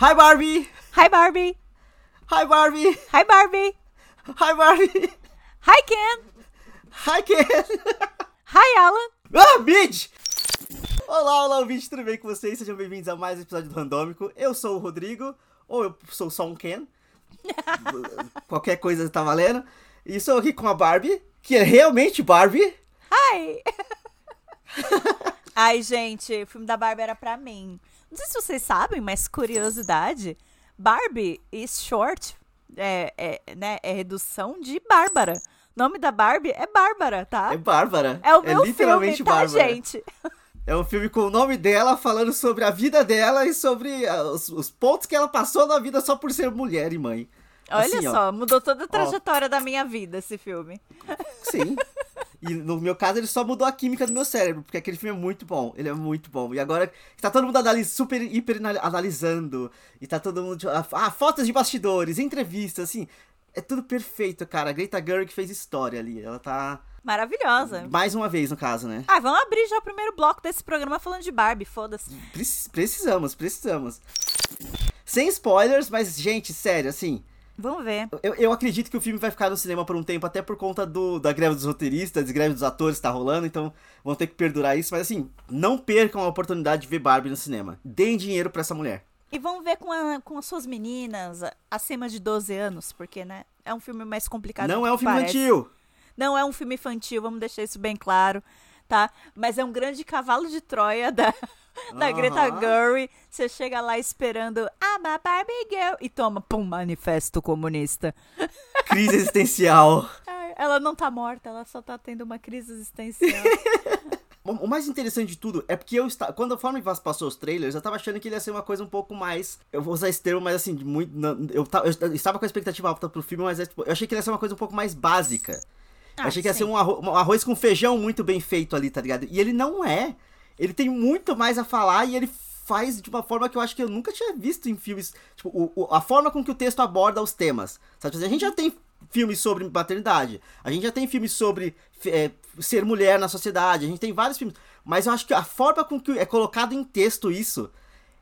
Hi Barbie! Hi Barbie! Hi Barbie! Hi Barbie! Hi Barbie! Hi Ken! Hi Ken! Hi Alan! Ah, Midge! Olá, olá, ouvinte, tudo bem com vocês? Sejam bem-vindos a mais um episódio do Randômico. Eu sou o Rodrigo, ou eu sou só um Ken. Qualquer coisa tá valendo. E estou aqui com a Barbie, que é realmente Barbie. Hi! Ai, gente, o filme da Barbie era pra mim. Não sei se vocês sabem, mas curiosidade: Barbie is short, é, é, né, é redução de Bárbara. O nome da Barbie é Bárbara, tá? É Bárbara. É o meu literalmente filme, tá, Bárbara. gente? É um filme com o nome dela, falando sobre a vida dela e sobre ah, os, os pontos que ela passou na vida só por ser mulher e mãe. Olha Assim, ó. só, mudou toda a trajetória da minha vida esse filme. Sim. E no meu caso, ele só mudou a química do meu cérebro, porque aquele filme é muito bom. Ele é muito bom. E agora tá todo mundo analis, super, hiper anal- analisando, e tá todo mundo. Ah, fotos de bastidores, entrevistas, assim. É tudo perfeito, cara. A Greta Gerwig fez história ali. Ela tá. Maravilhosa. Mais uma vez, no caso, né? Ah, vamos abrir já o primeiro bloco desse programa falando de Barbie, foda-se. Prec- Precisamos, precisamos. Sem spoilers, mas, gente, sério, assim. Vamos ver. Eu, eu acredito que o filme vai ficar no cinema por um tempo, até por conta do, da greve dos roteiristas, da greve dos atores que tá rolando, então vão ter que perdurar isso. Mas assim, não percam a oportunidade de ver Barbie no cinema. Deem dinheiro pra essa mulher. E vamos ver com, a- com as suas meninas acima de 12 anos, porque, né? É um filme mais complicado. não é um filme parece. infantil. Não é um filme infantil, vamos deixar isso bem claro, tá? Mas é um grande cavalo de Troia da, da Aham. Greta Gerwig. Você chega lá esperando, ah, uma Barbie Girl, e toma, pum, manifesto comunista. Crise existencial. Ela não tá morta, ela só tá tendo uma crise existencial. O mais interessante de tudo é porque eu estava. Quando a Forma Vaz passou os trailers, eu tava achando que ele ia ser uma coisa um pouco mais. Eu vou usar esse termo, mas assim, muito. não- eu, eu estava com a expectativa alta pro filme, mas é, tipo, eu achei que ele ia ser uma coisa um pouco mais básica. Ah, achei que ia sim. ser um arroz, um arroz com feijão muito bem feito ali, tá ligado? E ele não é. Ele tem muito mais a falar e ele faz de uma forma que eu acho que eu nunca tinha visto em filmes. Tipo, o- o- a forma com que o texto aborda os temas. Sabe? A gente já tem filmes sobre maternidade, a gente já tem filmes sobre é, ser mulher na sociedade, a gente tem vários filmes. Mas eu acho que a forma com que é colocado em texto isso,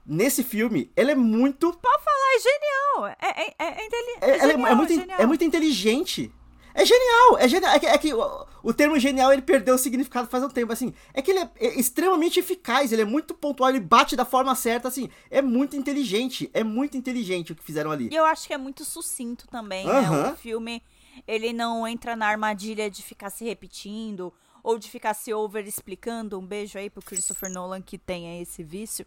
nesse filme, ele é muito Pode falar, é genial. É, é, é, é, é, é é- genial, é muito, genial. é muito inteligente. É genial, é genial. É que, é que o, o termo genial ele perdeu o significado faz um tempo, assim. É que ele é, é extremamente eficaz, ele é muito pontual, ele bate da forma certa, assim. É muito inteligente, é muito inteligente o que fizeram ali. E eu acho que é muito sucinto também, né? O filme, ele não entra na armadilha de ficar se repetindo ou de ficar se over explicando. Um beijo aí pro Christopher Nolan que tem esse vício.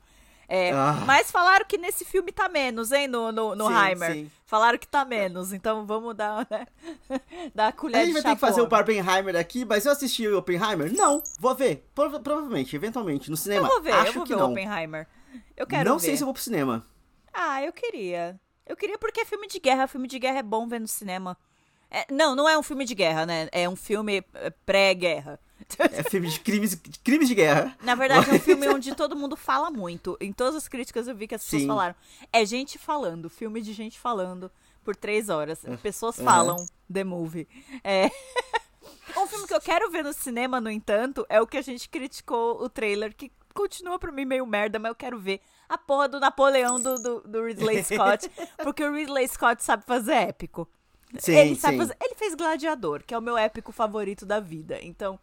É, Ah. Mas falaram que nesse filme tá menos, hein, no, no, no Sim, Heimer. sim. Falaram que tá menos, então vamos dar, né? dar a colher A gente vai ter que fazer o. Barbenheimer aqui, mas eu assisti o Oppenheimer? Não, vou ver. Prova- provavelmente, eventualmente, no Eu cinema. vou ver, Acho eu vou que ver o não. Oppenheimer. Eu quero não ver. sei se eu vou pro cinema. Ah, eu queria. Eu queria porque é filme de guerra. Filme de guerra é bom ver no cinema. É, não, não é um filme de guerra, né? É um filme é, pré-guerra. É filme de crimes, de crimes de guerra. Na verdade, é um filme onde todo mundo fala muito. Em todas as críticas eu vi que as pessoas Sim. falaram. É gente falando, filme de gente falando por três horas. Pessoas aham. falam The Movie. É. Um filme que eu quero ver no cinema, no entanto, é o que a gente criticou o trailer, que continua pra mim meio merda, mas eu quero ver. A porra do Napoleão do, do, do Ridley Scott. porque o Ridley Scott sabe fazer épico. Sim, ele sabe sim. fazer. Ele fez Gladiador, que é o meu épico favorito da vida. Então,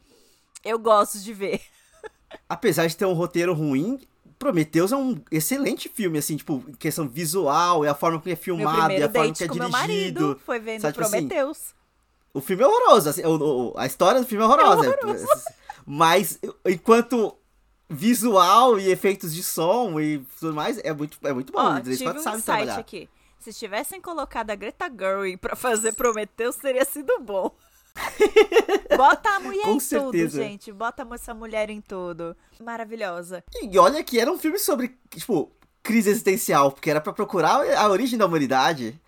eu gosto de ver. apesar de ter um roteiro ruim, Prometheus é um excelente filme, assim, tipo, em questão visual, e a forma que é Meu filmado, e primeiro a forma que é meu dirigido. marido foi vendo sabe, tipo assim, Prometheus. O filme é horroroso, assim, o- o- a história do filme é horrorosa. Mas, enquanto visual e efeitos de som e tudo mais, é muito, é muito bom. Ó, tive um sabe trabalhar. aqui. Se tivessem colocado a Greta Gerwig pra fazer Prometheus, teria sido bom. Bota a mulher em certeza. tudo, gente. Bota essa mulher em tudo. Maravilhosa. E olha que era um filme sobre, tipo, crise existencial, porque era pra procurar a origem da humanidade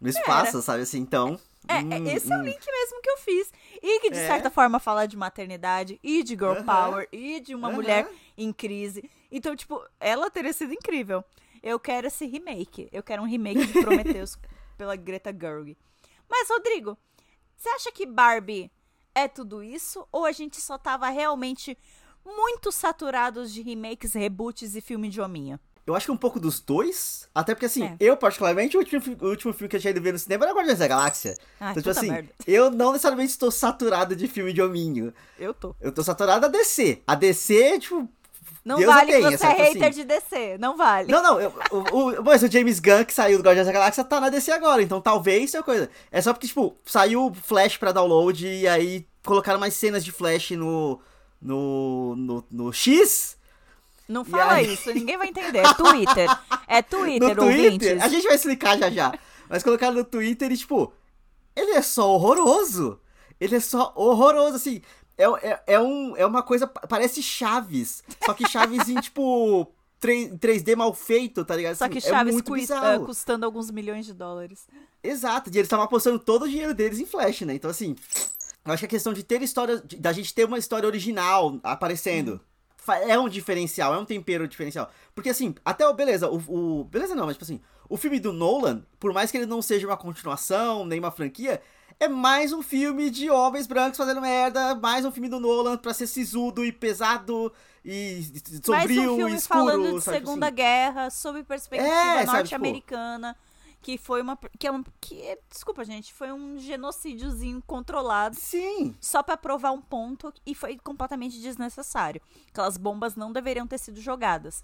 no espaço, sabe assim? Então. É, hum, é, esse é o hum. link mesmo que eu fiz. E que, de É. certa forma, fala de maternidade e de girl power e de uma mulher em crise. Então, tipo, ela teria sido incrível. Eu quero esse remake. Eu quero um remake de Prometheus pela Greta Gerwig. Mas, Rodrigo, você acha que Barbie é tudo isso? Ou a gente só tava realmente muito saturados de remakes, reboots e filme de hominha? Eu acho que um pouco dos dois. Até porque, assim, É. eu, particularmente, o último, o último filme que eu tinha ido ver no cinema era Guardiões da Galáxia. Ai, então, tipo assim, merda. eu não necessariamente estou saturado de filme de hominho. Eu tô. Eu tô saturado da DC. A DC, tipo. Não Deus vale que você é sabe, hater assim. de DC. Não vale. Não, não, eu- o, o, mas o James Gunn que saiu do Guardiões da Galáxia tá na DC agora, então talvez seja coisa. É só porque, tipo, saiu Flash pra download e aí colocaram mais cenas de Flash no. no. no, no X. Não fala aí? isso, ninguém vai entender. É Twitter. É Twitter, no ouvintes. Twitter. A gente vai explicar já já. Mas colocaram no Twitter e, tipo, ele é só horroroso. Ele é só horroroso, assim. É, é, é, um, é uma coisa. Parece Chaves. Só que Chaves em, tipo. 3, 3D mal feito, tá ligado? Só Assim, que é Chaves muito bizarro. ah, custando alguns milhões de dólares. Exato, e eles estavam apostando todo o dinheiro deles em Flash, né? Então, assim, eu acho que a questão de ter história, da gente ter uma história original aparecendo, fa- é um diferencial, é um tempero diferencial. Porque, assim, até o. Beleza, o. o- beleza não, mas, tipo assim, o filme do Nolan, por mais que ele não seja uma continuação, nem uma franquia. É mais um filme de homens brancos fazendo merda, mais um filme do Nolan pra ser sisudo e pesado e sombrio Mais um filme e escuro, falando de sabe, Segunda assim. Guerra, sob perspectiva É, tipo- norte-americana. Que foi uma. Que é um, que, é- desculpa, gente. Foi um genocídiozinho controlado. Sim, Só pra provar um ponto e foi completamente desnecessário. Aquelas bombas não deveriam ter sido jogadas.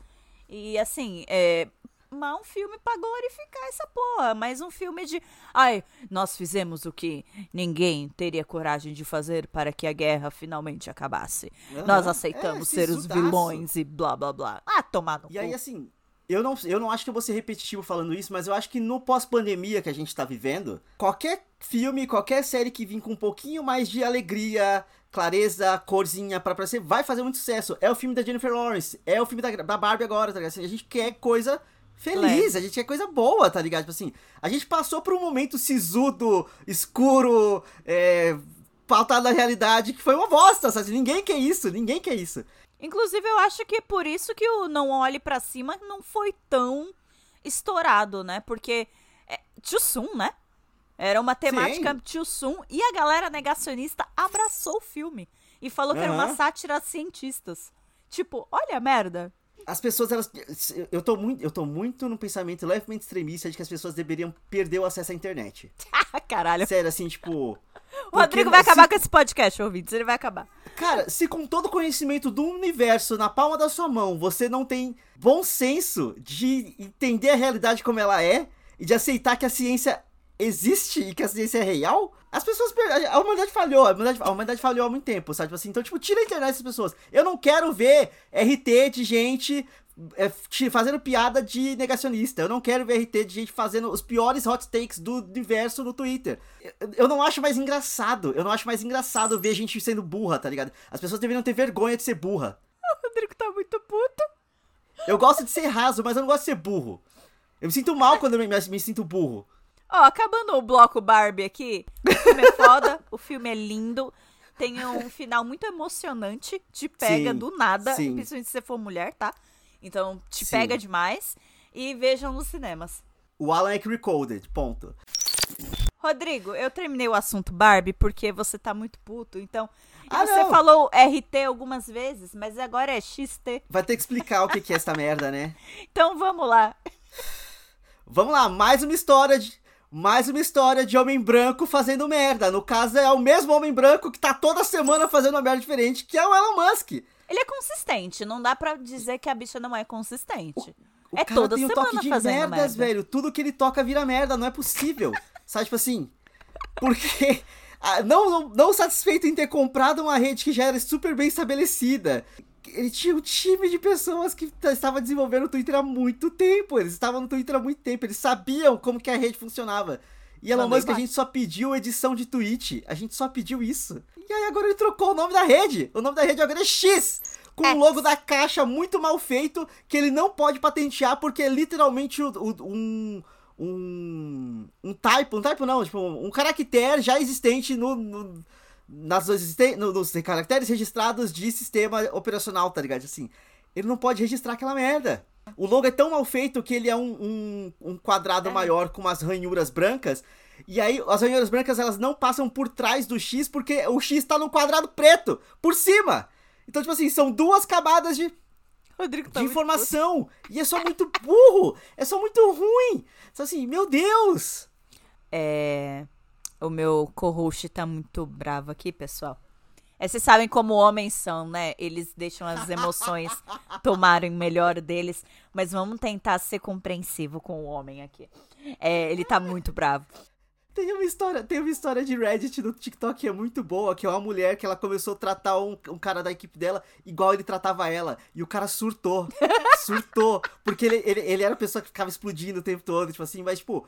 E assim, é. Mas um filme pra glorificar essa porra. Mas um filme de. Ai, nós fizemos o que ninguém teria coragem de fazer para que a guerra finalmente acabasse. Nós Aham. aceitamos É, ser os vilões e blá blá blá. Ah, tomar no E aí, cu. assim, eu não, eu não acho que eu vou ser repetitivo falando isso, mas eu acho que no pós-pandemia que a gente tá vivendo, qualquer filme, qualquer série que vir com um pouquinho mais de alegria, clareza, corzinha pra aparecer, vai fazer muito sucesso. É o filme da Jennifer Lawrence, é o filme da, da Barbie agora, tá ligado? Assim, a gente quer coisa feliz, Leve. a gente quer coisa boa, tá ligado? Tipo assim, a gente passou por um momento sisudo, escuro, é, pautado na realidade, que foi uma bosta, sabe? Ninguém quer isso, ninguém quer isso. Inclusive, eu acho que é por isso que o Não Olhe Pra Cima não foi tão estourado, né? Porque é, Soon, né? Era uma temática. Too Soon e a galera negacionista abraçou o filme e falou que era uma sátira a cientistas. Tipo, olha a merda. As pessoas, elas. Eu tô muito, eu tô muito no pensamento levemente extremista de que as pessoas deveriam perder o acesso à internet. Caralho. Sério, assim, tipo. O Rodrigo vai acabar se- com esse podcast, ouvintes. Ele vai acabar. Cara, se com todo o conhecimento do universo na palma da sua mão você não tem bom senso de entender a realidade como ela é e de aceitar que a ciência existe e que a ciência é real, as pessoas. A humanidade falhou, a humanidade, a humanidade falhou há muito tempo, sabe? Tipo assim, então, tipo, tira a internet dessas pessoas. Eu não quero ver RT de gente. é, fazendo piada de negacionista. Eu não quero ver RT de gente fazendo os piores hot takes do universo no Twitter. Eu, não acho mais engraçado. Eu não acho mais engraçado ver gente sendo burra, tá ligado? As pessoas deveriam ter vergonha de ser burra. O Rodrigo tá muito puto. Eu gosto de ser raso, mas eu não gosto de ser burro. Eu me sinto mal quando eu me, me sinto burro. Ó, acabando o bloco Barbie aqui, o filme é foda, o filme é lindo, tem um final muito emocionante, te pega Sim, do nada, sim. principalmente se você for mulher, tá? Então, te Sim. pega demais. E vejam nos cinemas. O Alan é recoded, ponto. Rodrigo, eu terminei o assunto Barbie porque você tá muito puto, então. Ah, você não. falou RT algumas vezes, mas agora é XT. Vai ter que explicar o que que é essa merda, né? Então vamos lá. Vamos lá, mais uma história de. Mais uma história de homem branco fazendo merda. No caso, é o mesmo homem branco que tá toda semana fazendo uma merda diferente, que é o Elon Musk. Ele é consistente, não dá pra dizer que a bicha não é consistente. O é cara toda tem um semana toque de fazendo merdas, merda. velho. Tudo que ele toca vira merda, não é possível. Sabe, tipo assim. Porque. Ah, Não, não, não satisfeito em ter comprado uma rede que já era super bem estabelecida. Ele tinha um time de pessoas que estava desenvolvendo o Twitter há muito tempo. Eles estavam no Twitter há muito tempo. Eles sabiam como que a rede funcionava. E Elon Musk, a gente só pediu edição de tweet. A gente só pediu isso. E aí agora ele trocou o nome da rede. O nome da rede agora é X. Com o X. logo da caixa muito mal feito, que ele não pode patentear, porque é literalmente um. Um. Um typo, um typo não, tipo, um caractere já existente no. no nas existen- no- nos caracteres registrados de sistema operacional, tá ligado? Assim, ele não pode registrar aquela merda. O logo é tão mal feito que ele é um, um, um quadrado É. maior com umas ranhuras brancas. E aí, as ranhuras brancas elas não passam por trás do X porque o X tá no quadrado preto, por cima. Então, tipo assim, são duas camadas de. Rodrigo tá de informação. E é só muito burro. É só muito ruim. Só assim, meu Deus. É. O meu co-host tá muito bravo aqui, pessoal. É, vocês sabem como homens são, né? Eles deixam as emoções tomarem o melhor deles. Mas vamos tentar ser compreensivo com o homem aqui. É, ele tá muito bravo. Tem uma história, tem uma história de Reddit no TikTok que é muito boa, que é uma mulher que ela começou a tratar um, um cara da equipe dela igual ele tratava ela. E o cara surtou. surtou. Porque ele, ele, ele era a pessoa que ficava explodindo o tempo todo, tipo assim, mas, tipo,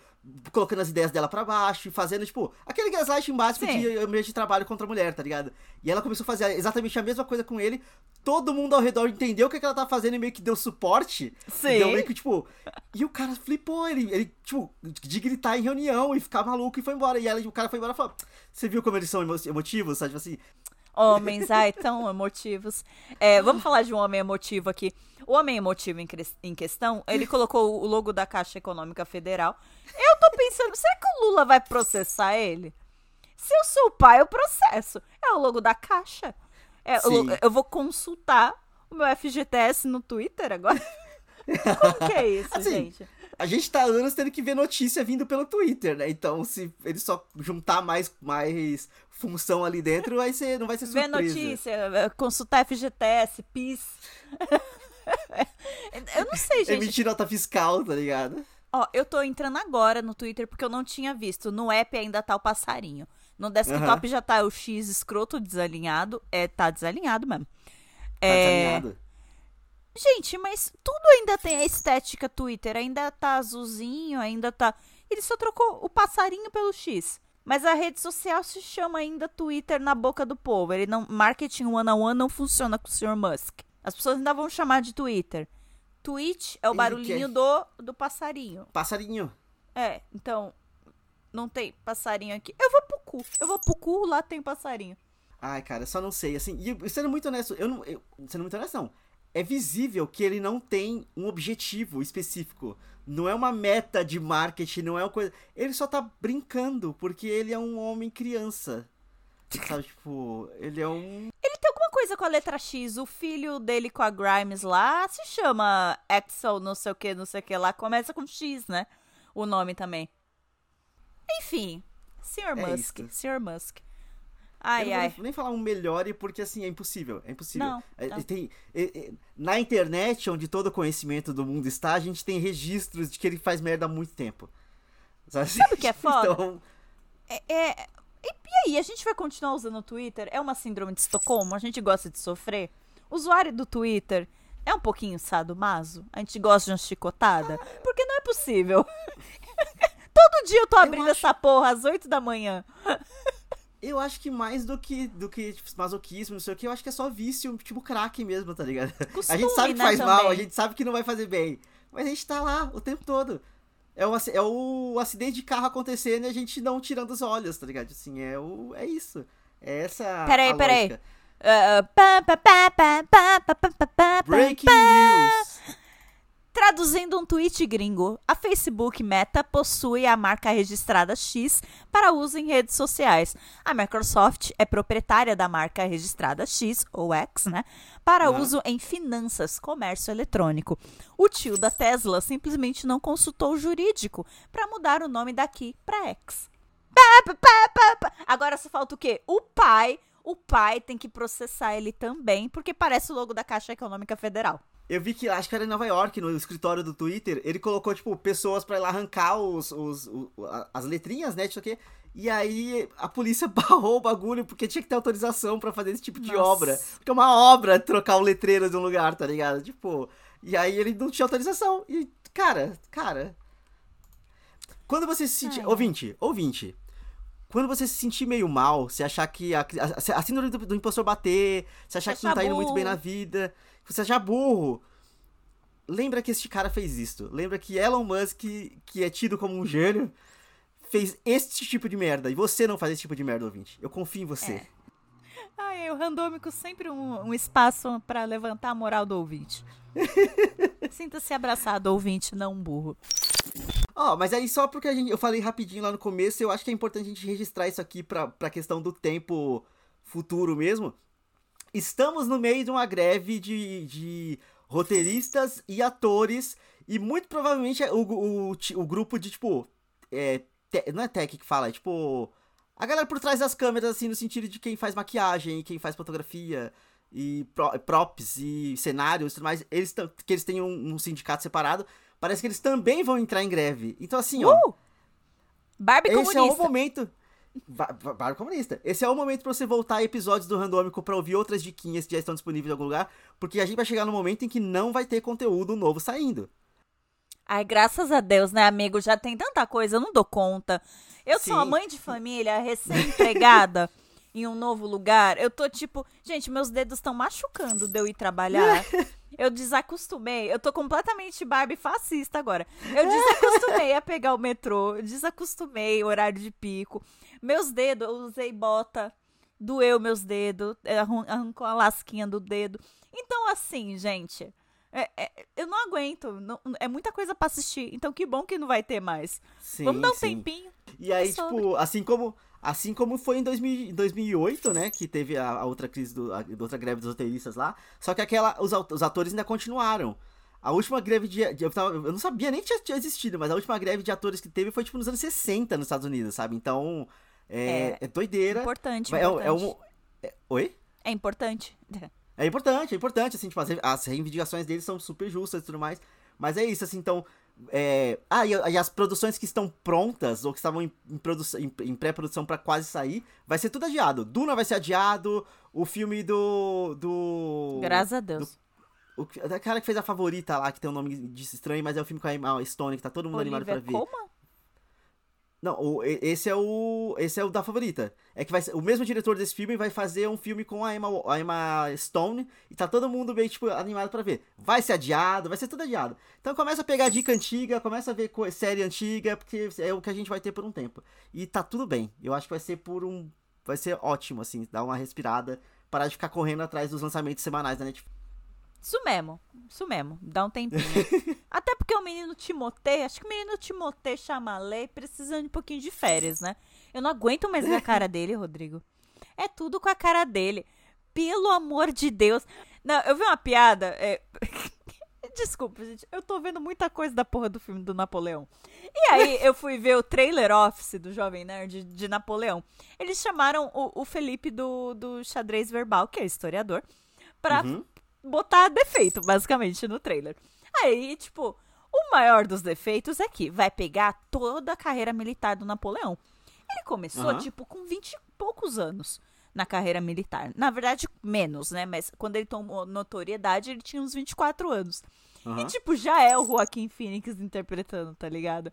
colocando as ideias dela pra baixo e fazendo, tipo, aquele gaslighting básico Sim. de ambiente de trabalho contra a mulher, tá ligado? E ela começou a fazer exatamente a mesma coisa com ele. Todo mundo ao redor entendeu o que, que ela tava fazendo e meio que deu suporte. Sim. Deu meio que, tipo. E o cara flipou, ele, ele, tipo, de gritar em reunião e ficar maluco e foi embora. E ela, o cara foi embora e falou: Você viu como eles são emo- emotivos? Sabe, tipo assim. Homens, ai, tão emotivos. É, vamos falar de um homem emotivo aqui. O homem emotivo em, em questão, ele colocou o logo da Caixa Econômica Federal. Eu tô pensando, será que o Lula vai processar ele? Se eu sou o pai, eu processo. É o logo da Caixa. É, logo- eu vou consultar o meu FGTS no Twitter agora. Como que é isso, Assim, gente? A gente tá há anos tendo que ver notícia vindo pelo Twitter, né? Então, se ele só juntar mais, mais função ali dentro, vai ser, não vai ser Ver surpresa. notícia, é, consultar FGTS, PIS. eu não sei, gente. Emitir nota fiscal, tá ligado? Ó, eu tô entrando agora no Twitter porque eu não tinha visto. No app ainda tá o passarinho. No desktop já tá o X escroto desalinhado. É, tá desalinhado mesmo. Tá É, desalinhado. Gente, mas tudo ainda tem a estética Twitter. Ainda tá azulzinho, ainda tá. Ele só trocou o passarinho pelo X. Mas a rede social se chama ainda Twitter na boca do povo. Ele não, marketing one on one não funciona com o Sr. Musk. As pessoas ainda vão chamar de Twitter. Tweet é o barulhinho do, do passarinho. Passarinho. É, então. Não tem passarinho aqui. Eu vou pro cu. Eu vou pro cu, lá tem passarinho. Ai, cara, só não sei. Assim, e sendo muito honesto, eu não. Eu, sendo muito honesto, não. É visível que ele não tem um objetivo específico. Não é uma meta de marketing, não é uma coisa. Ele só tá brincando, porque ele é um homem criança. Sabe, tipo, ele é um. Ele tem alguma coisa com a letra X. O filho dele com a Grimes lá se chama Axel, não sei o que, não sei o que lá. Começa com X, né? O nome também. Enfim. Sr. É Musk. isso. Sr. Musk. Eu Ai, não vou nem- falar um melhore, porque assim, é impossível. É impossível. Não, É, não. Tem, é, é, na internet, onde todo o conhecimento do mundo está, a gente tem registros de que ele faz merda há muito tempo. Sabe, Sabe o que é foda? Então, É, é- E, aí, a gente vai continuar usando o Twitter? É uma síndrome de Estocolmo? A gente gosta de sofrer? O usuário do Twitter é um pouquinho sadomaso? A gente gosta de uma chicotada? Porque não é possível. Todo dia eu tô abrindo acho- essa porra às 8 da manhã. Eu acho que mais do que, do que tipo, masoquismo, não sei o que, eu acho que é só vício, tipo crack mesmo, tá ligado? Costume, a gente sabe que faz mal, a gente sabe que não vai fazer bem. Mas a gente tá lá o tempo todo. É o, é o acidente de carro acontecendo e a gente não tirando os olhos, tá ligado? Assim, é, o, é isso. É essa. Peraí, a peraí. Breaking news! Traduzindo um tweet gringo, a Facebook Meta possui a marca registrada X para uso em redes sociais. A Microsoft é proprietária da marca registrada X, ou X, né? Para uso em finanças, comércio eletrônico. O tio da Tesla simplesmente não consultou o jurídico para mudar o nome daqui para X. Agora só falta o quê? O pai. O pai tem que processar ele também, porque parece o logo da Caixa Econômica Federal. Eu vi que, acho que era em Nova York, no escritório do Twitter, ele colocou, tipo, pessoas pra ir lá arrancar os, os, o- a- as letrinhas, né, isso aqui. E aí a polícia barrou o bagulho porque tinha que ter autorização pra fazer esse tipo de Nossa. obra. Porque é uma obra trocar o letreiro de um lugar, tá ligado? Tipo, e aí ele não tinha autorização. E, cara, cara. Quando você se sentir. Ai. Ouvinte, ouvinte. Quando você se sentir meio mal, se achar que a, a, a síndrome do, do impostor bater, se achar que não tá indo muito bem na vida, você achar burro. Lembra que este cara fez isto. Lembra que Elon Musk, que é tido como um gênio, fez este tipo de merda. E você não faz esse tipo de merda, ouvinte. Eu confio em você. É. Ai, o randômico sempre um, um espaço pra levantar a moral do ouvinte. Sinta-se abraçado, ouvinte, não burro. Ó, mas aí só porque a gente, eu falei rapidinho lá no começo, eu acho que é importante a gente registrar isso aqui pra, pra questão do tempo futuro mesmo. Estamos no meio de uma greve de, de roteiristas e atores. E muito provavelmente o, o, o grupo de, tipo. É, te, não é tech que fala, é tipo. A galera por trás das câmeras, assim, no sentido de quem faz maquiagem, quem faz fotografia, e pro, props, e cenários e tudo mais. Eles, que eles têm um, um, sindicato separado. Parece que eles também vão entrar em greve. Então, assim, uh! ó. Barbie esse comunista. é o momento. Barbie comunista. Esse é o momento pra você voltar a episódios do Randômico pra ouvir outras diquinhas que já estão disponíveis em algum lugar. Porque a gente vai chegar no momento em que não vai ter conteúdo novo saindo. Ai, graças a Deus, né, amigo? Já tem tanta coisa, eu não dou conta. Eu Sim. sou uma mãe de família, recém-empregada em um novo lugar. Eu tô tipo, gente, meus dedos estão machucando de eu ir trabalhar. Eu desacostumei. Eu tô completamente Barbie fascista agora. Eu desacostumei a pegar o metrô. Desacostumei o horário de pico. Meus dedos, eu usei bota. Doeu meus dedos. Arrancou a lasquinha do dedo. Então, assim, gente. É, é, eu não aguento. Não, é muita coisa pra assistir. Então, que bom que não vai ter mais. Sim, Vamos dar um sim. tempinho. E aí, É sobre. tipo, assim como, assim como foi em 2000 em 2008, né? Que teve a, a outra crise, do, a, outra greve dos roteiristas lá. Só que aquela, os, os atores ainda continuaram. A última greve de. de- eu, tava- eu não sabia nem que tinha, tinha existido, mas a última greve de atores que teve foi, tipo, nos anos 60 nos Estados Unidos, sabe? Então. É, É. é doideira. Importante, É, um- importante. é um. é- oi? É importante. É importante, é importante, assim, tipo, as, as reivindicações deles são super justas e tudo mais. Mas é isso, assim, então. É... Ah, e, e as produções que estão prontas, ou que estavam em, em, em- em pré-produção pra quase sair, vai ser tudo adiado. Duna vai ser adiado, o filme do. do. Graças a Deus. O, que- da cara que fez a favorita lá, que tem um nome disso estranho, mas é o filme com a Emma Stone, que tá todo mundo animado pra ver. Colman? Não, o- esse é o. Esse é o da favorita. É que vai o mesmo diretor desse filme vai fazer um filme com a Emma, a Emma Stone e tá todo mundo meio, tipo, animado pra ver. Vai ser adiado, vai ser tudo adiado. Então começa a pegar dica antiga, começa a ver série antiga, porque é o que a gente vai ter por um tempo. E tá tudo bem. Eu acho que vai ser por um. Vai ser ótimo, assim, dar uma respirada, parar de ficar correndo atrás dos lançamentos semanais da Netflix. Isso mesmo. Isso mesmo. Dá um tempinho. Até porque o menino Timotei, acho que o menino Timotei Chamalé precisa de um pouquinho de férias, né? Eu não aguento mais ver a cara dele, Rodrigo. É tudo com a cara dele. Pelo amor de Deus. Não, eu vi uma piada. é, Desculpa, gente. Eu tô vendo muita coisa da porra do filme do Napoleão. E aí, eu fui ver o trailer office do Jovem Nerd de Napoleão. Eles chamaram o, o Felipe do, do xadrez verbal, que é historiador, pra Uhum. Botar defeito, basicamente, no trailer. Aí, tipo, o maior dos defeitos é que vai pegar toda a carreira militar do Napoleão. Ele começou, Aham. tipo, com 20 e poucos anos na carreira militar. Na verdade, menos, né? Mas quando ele tomou notoriedade, ele tinha uns 24 anos. E, Aham. tipo, já é o Joaquim Phoenix interpretando, tá ligado?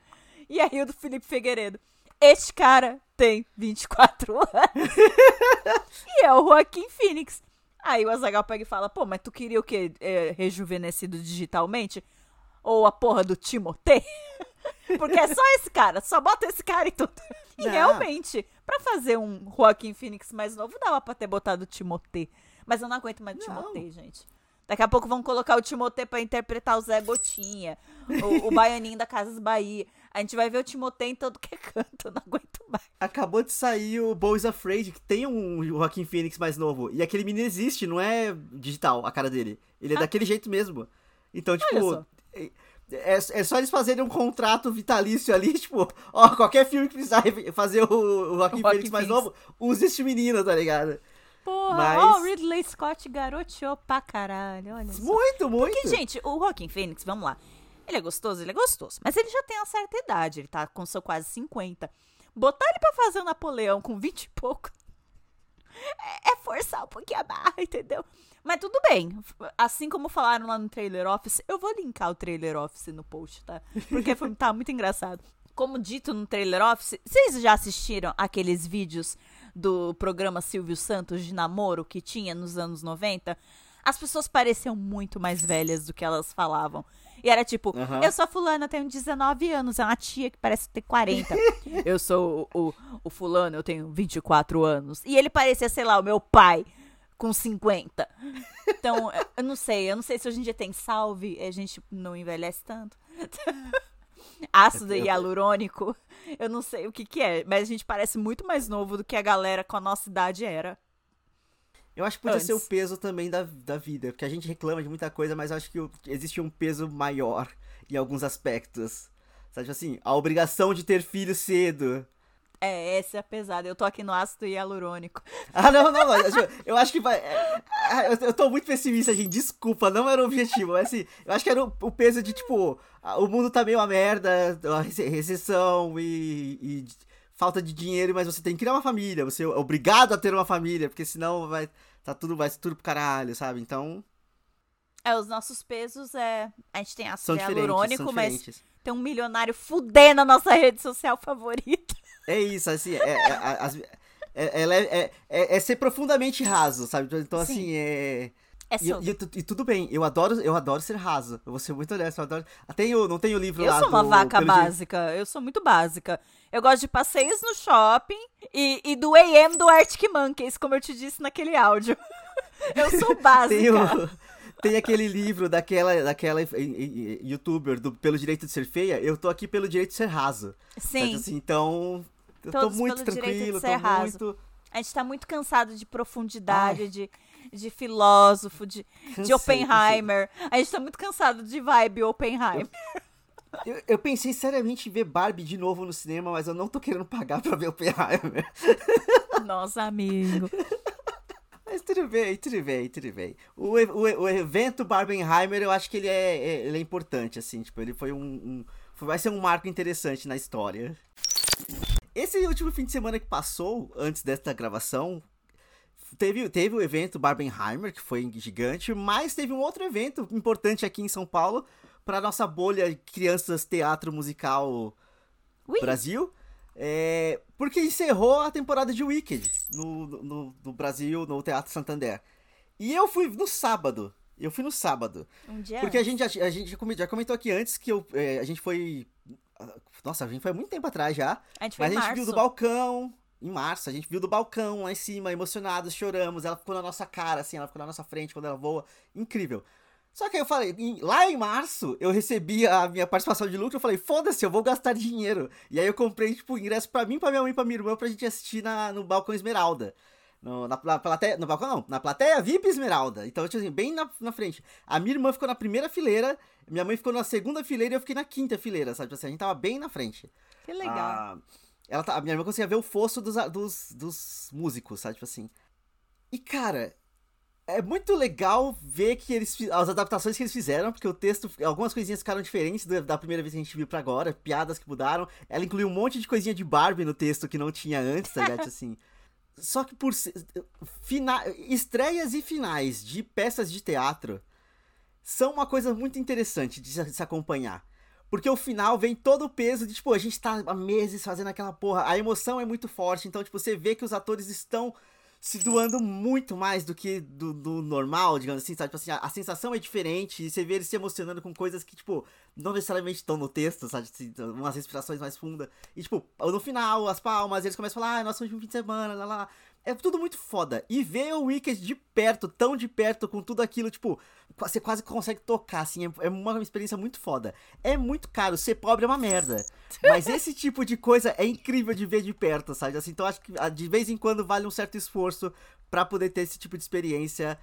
E aí o do Felipe Figueiredo. Este cara tem 24 anos. e é o Joaquim Phoenix. Aí o Azagal pega e fala, pô, mas tu queria o quê? É, rejuvenescido digitalmente? Ou a porra do Timotei? Porque é só esse cara, só bota esse cara e tudo. E Não. realmente, pra fazer um Joaquim Phoenix mais novo, dava pra ter botado o Timotei. Mas eu não aguento mais o Não. Timotei, gente. Daqui a pouco vão colocar o Timotei pra interpretar o Zé Gotinha, o, o Baianinho da Casas Bahia. A gente vai ver o Timotei em todo que é canto, não aguento mais. Acabou de sair o Boys Afraid, que tem um Joaquim Phoenix mais novo. E aquele menino existe, não é digital a cara dele. Ele é daquele jeito mesmo. Então, tipo. É, é só eles fazerem um contrato vitalício ali, tipo, ó, qualquer filme que precisar re- fazer o, o Joaquim Phoenix mais Phoenix. novo, use este menino, tá ligado? Porra, Mas- ó, o Ridley Scott garoteou pra caralho, olha só. Muito, muito. Porque, gente, o Joaquim Phoenix, vamos lá. Ele é gostoso, ele é gostoso. Mas ele já tem uma certa idade, ele tá com seu quase 50. Botar ele pra fazer o Napoleão com 20 e pouco é, é forçar um pouquinho a barra, entendeu? Mas tudo bem. Assim como falaram lá no Trailer Office, eu vou linkar o Trailer Office no post, tá? Porque foi, tá muito engraçado. Como dito no Trailer Office, vocês já assistiram aqueles vídeos do programa Silvio Santos de namoro que tinha nos anos 90? As pessoas pareciam muito mais velhas do que elas falavam. E era tipo, Aham. eu sou fulana, eu tenho 19 anos, é uma tia que parece ter 40. eu sou o, o, o fulano, eu tenho 24 anos. E ele parecia, sei lá, o meu pai com 50. Então, eu não sei, eu não sei se hoje em dia tem salve, a gente não envelhece tanto. Ácido hialurônico, eu não sei o que que é, mas a gente parece muito mais novo do que a galera com a nossa idade era. Eu acho que podia Antes. ser o peso também da, da vida, porque a gente reclama de muita coisa, mas eu acho que existe um peso maior em alguns aspectos. Sabe, tipo assim, a obrigação de ter filho cedo. É, essa é a pesada. Eu tô aqui no ácido hialurônico. Ah, não, não, mas eu- eu acho que vai. é, ah, eu, tô muito pessimista, gente. Desculpa, não era o objetivo. Mas assim, eu acho que era o, peso de, tipo, o mundo tá meio uma merda, a rece- recessão e, e falta de dinheiro, mas você tem que criar uma família. Você é obrigado a ter uma família, porque senão vai. Tá tudo, vai tudo pro caralho, sabe? Então. É, os nossos pesos é. A gente tem ácido hialurônico, mas tem um milionário fudendo a nossa rede social favorita. É isso, assim, é, é, as- é- ela é, é, é- é ser profundamente raso, sabe? Então, Sim. assim, é. É E, e e tudo bem, eu adoro, eu adoro ser raso. Eu vou ser muito honesto, eu adoro. Tem o, não tem o livro Eu lá sou uma do- vaca básica, eu sou muito básica. Eu gosto de passeios no shopping e, e do AM do Arctic Monkeys, como eu te disse naquele áudio. Eu sou básica. Tem, o- tem aquele livro daquela, daquela youtuber do Pelo Direito de Ser Feia. Eu tô aqui pelo direito de ser raso. Sim, assim, então. Eu tô muito de tranquilo, tô raso. muito. a gente tá muito cansado de profundidade, de, de filósofo, de, de Cansei, Oppenheimer. A gente tá muito cansado de vibe Oppenheimer. Eu, eu pensei seriamente em ver Barbie de novo no cinema, mas eu não tô querendo pagar pra ver Oppenheimer. Nossa, amigo. Mas tudo bem, tudo bem, tudo bem. O, o, o evento Barbenheimer, eu acho que ele é, é- ele é importante, assim, tipo, ele foi um, um- vai ser um marco interessante na história. Esse último fim de semana que passou, antes desta gravação, teve, teve o evento Barbenheimer, que foi gigante, mas teve um outro evento importante aqui em São Paulo, para nossa bolha Crianças Teatro Musical Ui, Brasil, é, porque encerrou a temporada de Wicked no, no, no Brasil, no Teatro Santander. E eu fui no sábado. Eu fui no sábado. um dia. Porque a gente, já, a gente já comentou aqui antes que eu, é, a gente foi. Nossa, a gente foi muito tempo atrás já. a gente foi Mas a gente março. viu do balcão. Em março, a gente viu do balcão lá em cima, emocionados, choramos. Ela ficou na nossa cara, assim, ela ficou na nossa frente quando ela voa. Incrível. Só que aí eu falei, em- lá em março, eu recebi a minha participação de lucro, eu falei, foda-se, eu vou gastar dinheiro. E aí eu comprei, tipo, ingresso pra mim, pra minha mãe e pra minha irmã, pra gente assistir na, no Balcão Esmeralda. No, na, na plateia, no balcão não, na plateia VIP Esmeralda. Então, tipo assim, bem na, na frente. A minha irmã ficou na primeira fileira, minha mãe ficou na segunda fileira e eu fiquei na quinta fileira, sabe? Tipo assim, a gente tava bem na frente. Que legal. Ah, ela tá, a minha irmã conseguia ver o fosso dos, dos, dos músicos, sabe? Tipo assim. E, cara, é muito legal ver que eles as adaptações que eles fizeram, porque o texto, algumas coisinhas ficaram diferentes da, da primeira vez que a gente viu pra agora, piadas que mudaram. Ela incluiu um monte de coisinha de Barbie no texto que não tinha antes, tá ligado? Tipo assim. Só que por fina, estreias e finais de peças de teatro são uma coisa muito interessante de se, de se acompanhar. Porque o final vem todo o peso de, tipo, a gente tá há meses fazendo aquela porra. A emoção é muito forte, então, tipo, você vê que os atores estão se doando muito mais do que do, do normal, digamos assim, sabe? Tipo assim, a, a sensação é diferente e você vê eles se emocionando com coisas que, tipo, não necessariamente estão no texto, sabe? Assim, umas respirações mais fundas. E, tipo, no final, as palmas, eles começam a falar, ah, nosso último fim de semana, lá, lá. É tudo muito foda. E ver o Wicked de perto, tão de perto, com tudo aquilo, tipo, você quase consegue tocar, assim, é, é uma experiência muito foda. É muito caro, ser pobre é uma merda. Mas esse tipo de coisa é incrível de ver de perto, sabe? Assim, então acho que ah, de vez em quando vale um certo esforço pra poder ter esse tipo de experiência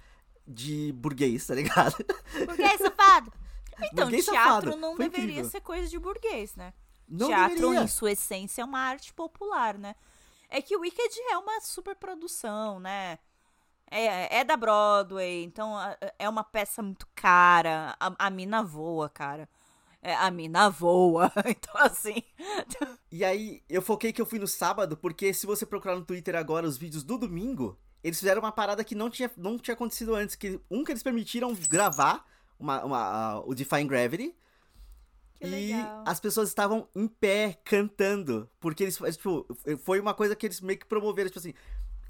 de burguês, tá ligado? Burguês safado. Então, Burguês teatro safado. não Foi deveria incrível. ser coisa de burguês, né? Não teatro, deveria. em sua essência, é uma arte popular, né? É que o Wicked é uma superprodução, né? É, é da Broadway, então é uma peça muito cara. A, a mina voa, cara. É, a mina voa. Então, assim. E aí, eu foquei que eu fui no sábado, porque se você procurar no Twitter agora os vídeos do domingo, eles fizeram uma parada que não tinha, não tinha acontecido antes. Que, um, que eles permitiram gravar uma, uma, a- o Defying Gravity. Que e legal. as pessoas estavam em pé cantando. Porque eles, tipo, foi uma coisa que eles meio que promoveram, tipo assim.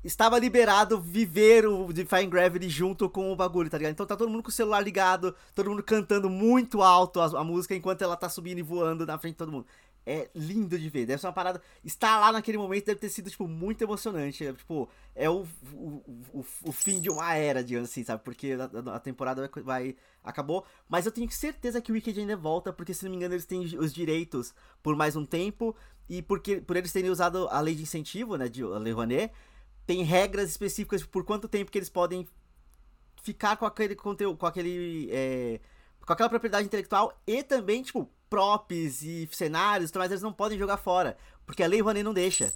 Estava liberado viver o Defying Gravity junto com o bagulho, tá ligado? Então tá todo mundo com o celular ligado, todo mundo cantando muito alto a, a música enquanto ela tá subindo e voando na frente de todo mundo. É lindo de ver. Deve ser uma parada. Estar lá naquele momento deve ter sido, tipo, muito emocionante. É, tipo, é o, o, o, o fim de uma era, digamos assim, sabe? Porque a, a temporada vai, Acabou. Mas eu tenho certeza que o Wicked ainda volta, porque se não me engano, eles têm os direitos por mais um tempo. E porque por eles terem usado a lei de incentivo, né? De a Lei Rouanet, tem regras específicas por quanto tempo que eles podem ficar com aquele conteúdo, com aquele. É, com aquela propriedade intelectual e também, tipo, props e cenários, mas eles não podem jogar fora, porque a Lei Rouanet não deixa.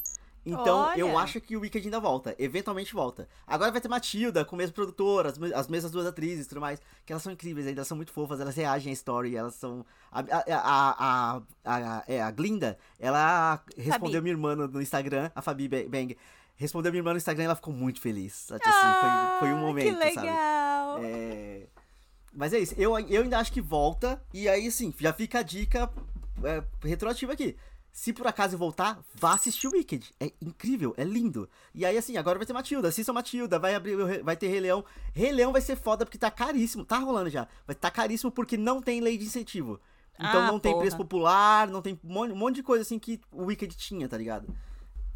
Então, Olha. eu acho que o Wicked ainda volta. Eventualmente volta. Agora vai ter Matilda, com o mesmo produtor, as, as mesmas duas atrizes e tudo mais. Que elas são incríveis ainda, elas são muito fofas, elas reagem à story, elas são. A, a, a, a, é, a Glinda, ela respondeu minha irmã no, Instagram, a Fabi Ba- Bang. Respondeu minha irmã no Instagram e ela ficou muito feliz. Sabe, assim, foi, foi um Ah, momento, Que sabe? legal. É, Mas é isso, eu, eu ainda acho que volta, e aí assim, já fica a dica é, retroativa aqui. Se por acaso voltar, vá assistir o Wicked. É incrível, é lindo. E aí, assim, agora vai ter Matilda. Assistam Matilda, vai abrir, vai ter Rei Leão. Rei Leão vai ser foda porque tá caríssimo. Tá rolando já. Vai tá caríssimo porque não tem lei de incentivo. Então Ah, não tem porra. preço popular, não tem um monte de coisa assim que o Wicked tinha, tá ligado?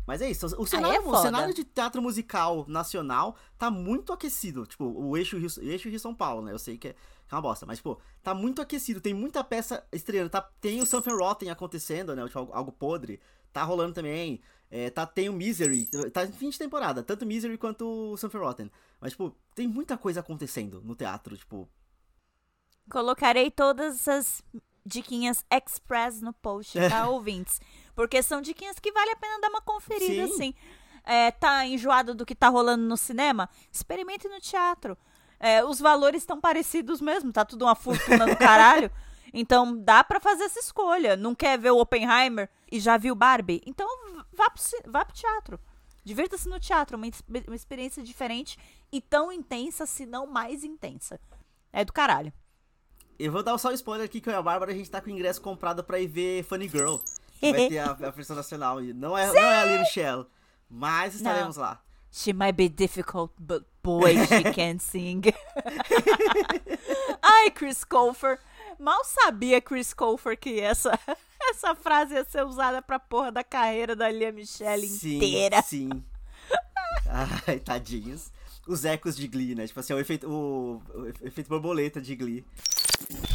Mas é isso, o cenário, é o foda. cenário de teatro musical nacional tá muito aquecido. Tipo, o eixo Rio, eixo Rio São Paulo, né? Eu sei que é, é uma bosta, mas, pô, tá muito aquecido. Tem muita peça estreando. Tá, tem o Something Rotten acontecendo, né? Tipo, algo, algo podre. Tá rolando também. É, tá, tem o Misery. Tá em fim de temporada. Tanto Misery quanto o Something Rotten. Mas, tipo, tem muita coisa acontecendo no teatro, tipo. Colocarei todas as diquinhas express no post, tá, ouvintes? Porque são diquinhas que vale a pena dar uma conferida, Sim. assim. É, tá enjoado do que tá rolando no cinema? Experimente no teatro. É, os valores estão parecidos mesmo, tá tudo uma fortuna do caralho. Então dá pra fazer essa escolha. Não quer ver o Oppenheimer e já viu Barbie? Então vá pro, vá pro teatro. Divirta-se no teatro, uma, uma experiência diferente e tão intensa, se não mais intensa. É do caralho. Eu vou dar só um spoiler aqui que eu e a Bárbara a gente tá com o ingresso comprado pra ir ver Funny Girl. Vai ter a, a versão nacional. Não é, não é a Lia Michelle. Mas estaremos lá. She might be difficult, but boy, she can sing. Ai, Chris Colfer. Mal sabia Chris Colfer que essa, essa frase ia ser usada pra porra da carreira da Lia Michelle Sim, inteira. sim. Ai, tadinhos. Os ecos de Glee, né? Tipo assim, o efeito, o, o efeito borboleta de Glee.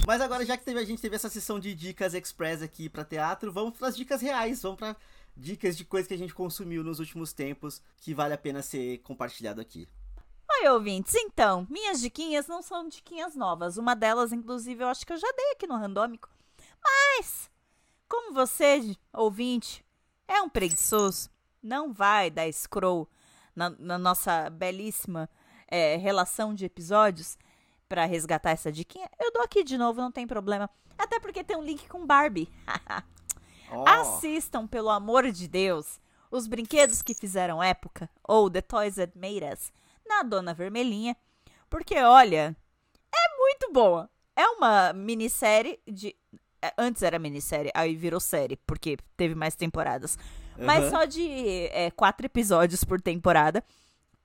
Mas agora, já que teve- a gente teve essa sessão de dicas express aqui pra teatro, vamos pras dicas reais. Vamos pra dicas de coisas que a gente consumiu nos últimos tempos que vale a pena ser compartilhado aqui. Oi, ouvintes. Então, minhas diquinhas não são diquinhas novas. Uma delas, inclusive, eu acho que eu já dei aqui no Randômico. Mas, como você, ouvinte, é um preguiçoso, não vai dar scroll na, na nossa belíssima é, relação de episódios pra resgatar essa diquinha, eu dou aqui de novo, não tem problema. Até porque tem um link com Barbie. Ó, Assistam, pelo amor de Deus, os brinquedos que fizeram época, ou The Toys That Made Us, na Dona Vermelhinha, porque olha, é muito boa. É uma minissérie de. é, Antes era minissérie, aí virou série, porque teve mais temporadas. Mas Aham. só de é, quatro episódios por temporada,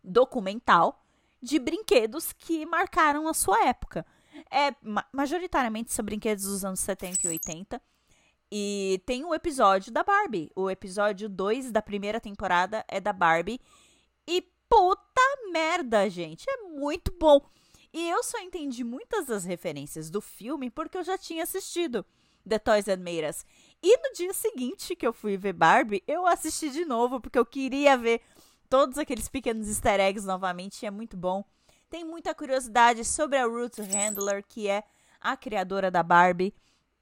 documental, de brinquedos que marcaram a sua época. É, ma- majoritariamente são brinquedos dos anos 70 e 80. E tem um episódio da Barbie. O episódio 2 da primeira temporada é da Barbie. E puta merda, gente. É muito bom. E eu só entendi muitas das referências do filme porque eu já tinha assistido The Toys Made Us. E no dia seguinte que eu fui ver Barbie, eu assisti de novo porque eu queria ver todos aqueles pequenos easter eggs novamente. É muito bom. Tem muita curiosidade sobre a Ruth Handler, que é a criadora da Barbie.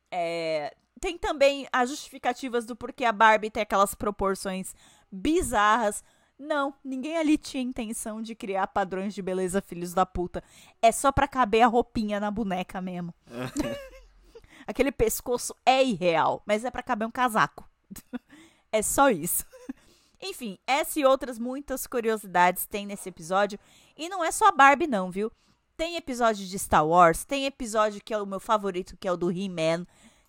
É, tem também as justificativas do porquê a Barbie tem aquelas proporções bizarras. Não, ninguém ali tinha intenção de criar padrões de beleza filhos da puta. É só pra caber a roupinha na boneca mesmo. Aquele pescoço é irreal, mas é pra caber um casaco. é só isso. Enfim, essa e outras muitas curiosidades tem nesse episódio. E não é só a Barbie, não, viu? Tem episódio de Star Wars, tem episódio que é o meu favorito, que é o do He-Man.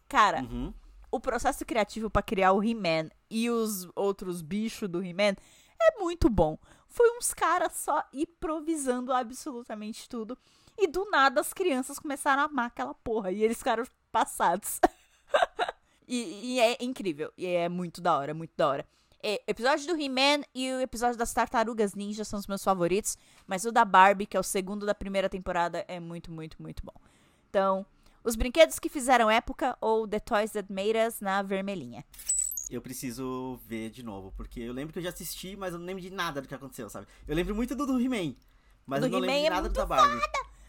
Cara, Uhum. o processo criativo pra criar o He-Man e os outros bichos do He-Man é muito bom. Foi uns caras só improvisando absolutamente tudo. E do nada as crianças começaram a amar aquela porra. E eles ficaram passados. e, e é incrível. E é muito da hora, muito da hora. É, o episódio do He-Man e o episódio das Tartarugas Ninja são os meus favoritos. Mas o da Barbie, que é o segundo da primeira temporada, é muito, muito, muito bom. Então, os brinquedos que fizeram época ou The Toys That Made Us na vermelhinha. Eu preciso ver de novo, porque eu lembro que eu já assisti, mas eu não lembro de nada do que aconteceu, sabe? Eu lembro muito do, do He-Man, mas Do eu não lembro de é nada muito da Barbie.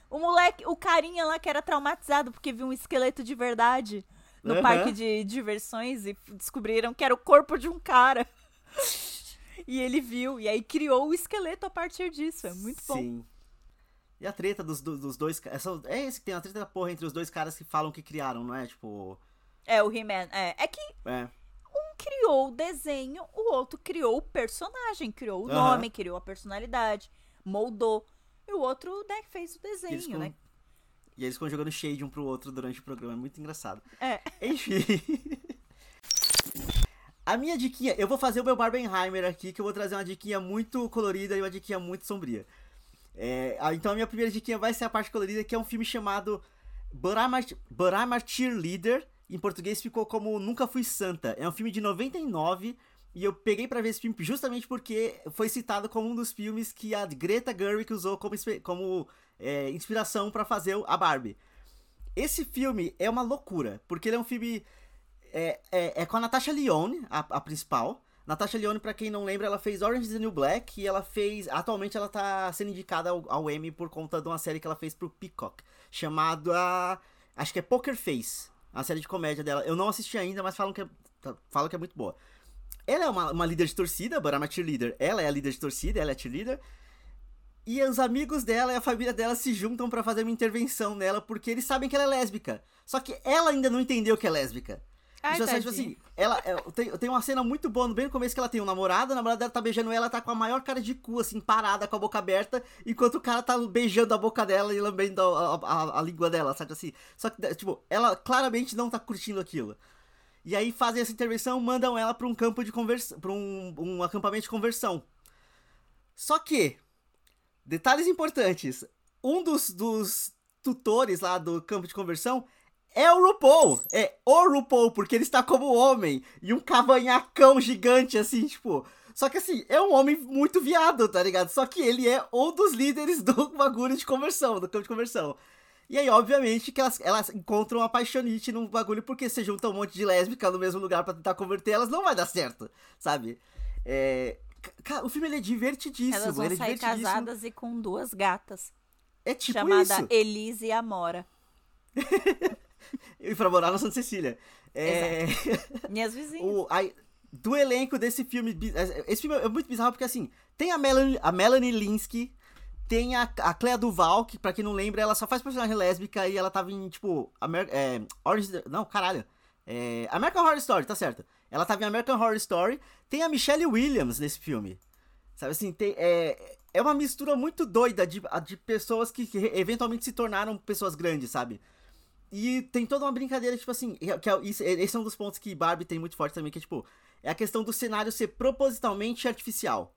O moleque, o carinha lá que era traumatizado porque viu um esqueleto de verdade no Aham. parque de diversões e descobriram que era o corpo de um cara. E ele viu, e aí criou o esqueleto a partir disso. É muito bom. Sim. E a treta dos, do- dos dois. essa- É esse que tem a treta da porra entre os dois caras que falam que criaram, não é? Tipo. É, o He-Man. É. é que É. um criou o desenho, o outro criou o personagem, criou o nome, criou a personalidade, moldou. E o outro, né, fez o desenho, né? E eles ficam jogando shade um pro outro durante o programa. É muito engraçado. É. Enfim. A minha diquinha, eu vou fazer o meu Barbenheimer aqui, que eu vou trazer uma diquinha muito colorida e uma diquinha muito sombria. É, então a minha primeira diquinha vai ser a parte colorida, que é um filme chamado But I'm a, But I'm a Cheerleader. Em português ficou como Nunca Fui Santa. É um filme de 99 e eu peguei pra ver esse filme justamente porque foi citado como um dos filmes que a Greta Gerwig usou como, como é, inspiração pra fazer a Barbie. Esse filme é uma loucura, porque ele é um filme. É, é, é com a Natasha Lyonne, a, a principal. Natasha Lyonne, pra quem não lembra, ela fez Orange is the New Black e ela fez. Atualmente ela tá sendo indicada ao, ao Emmy por conta de uma série que ela fez pro Peacock, chamada. Acho que é Poker Face, a série de comédia dela. Eu não assisti ainda, mas falam que é, falam que é muito boa. Ela é uma, uma líder de torcida, but I'm a cheerleader. Ela é a líder de torcida, ela é a cheerleader. E os amigos dela e a família dela se juntam pra fazer uma intervenção nela porque eles sabem que ela é lésbica. Só que ela ainda não entendeu que é lésbica. Ai, Isso é, tipo assim, ela é, tem, tem uma cena muito boa no bem no começo que ela tem um namorado, a namorada dela tá beijando ela, ela tá com a maior cara de cu, assim, parada, com a boca aberta, enquanto o cara tá beijando a boca dela e lambendo a, a- a- a língua dela, sabe assim? Só que, tipo, ela claramente não tá curtindo aquilo. E aí fazem essa intervenção, mandam ela pra um campo de conversão, pra um, um acampamento de conversão. Só que, detalhes importantes, um dos, dos tutores lá do campo de conversão é o RuPaul. É o RuPaul, porque ele está como homem. E um cavanhacão gigante, assim, tipo. Só que assim, é um homem muito viado, tá ligado? Só que ele é um dos líderes do bagulho de conversão, do campo de conversão. E aí, obviamente, que elas, elas encontram uma paixonite num bagulho, porque se junta um monte de lésbica no mesmo lugar pra tentar converter elas, não vai dar certo, sabe? É. o filme é divertidíssimo. Elas vão é sair casadas e com duas gatas. É tipo chamada isso. Elise e Amora. E pra morar na Santa Cecília. É. Minhas vizinhas. o, aí, do elenco desse filme. bi- Esse filme é muito bizarro porque assim, tem a Melanie, a Melanie Linsky, tem a, a Clea Duval, que pra quem não lembra, ela só faz personagem lésbica e ela tava em, tipo, Amer é, Orange. Não, caralho. É, American Horror Story, tá certo. Ela tava em American Horror Story. Tem a Michelle Williams nesse filme. Sabe assim, tem, é, é uma mistura muito doida de, de pessoas que, que eventualmente se tornaram pessoas grandes, sabe? E tem toda uma brincadeira, tipo assim, que é, isso- esse é um dos pontos que Barbie tem muito forte também, que é tipo, é a questão do cenário ser propositalmente artificial.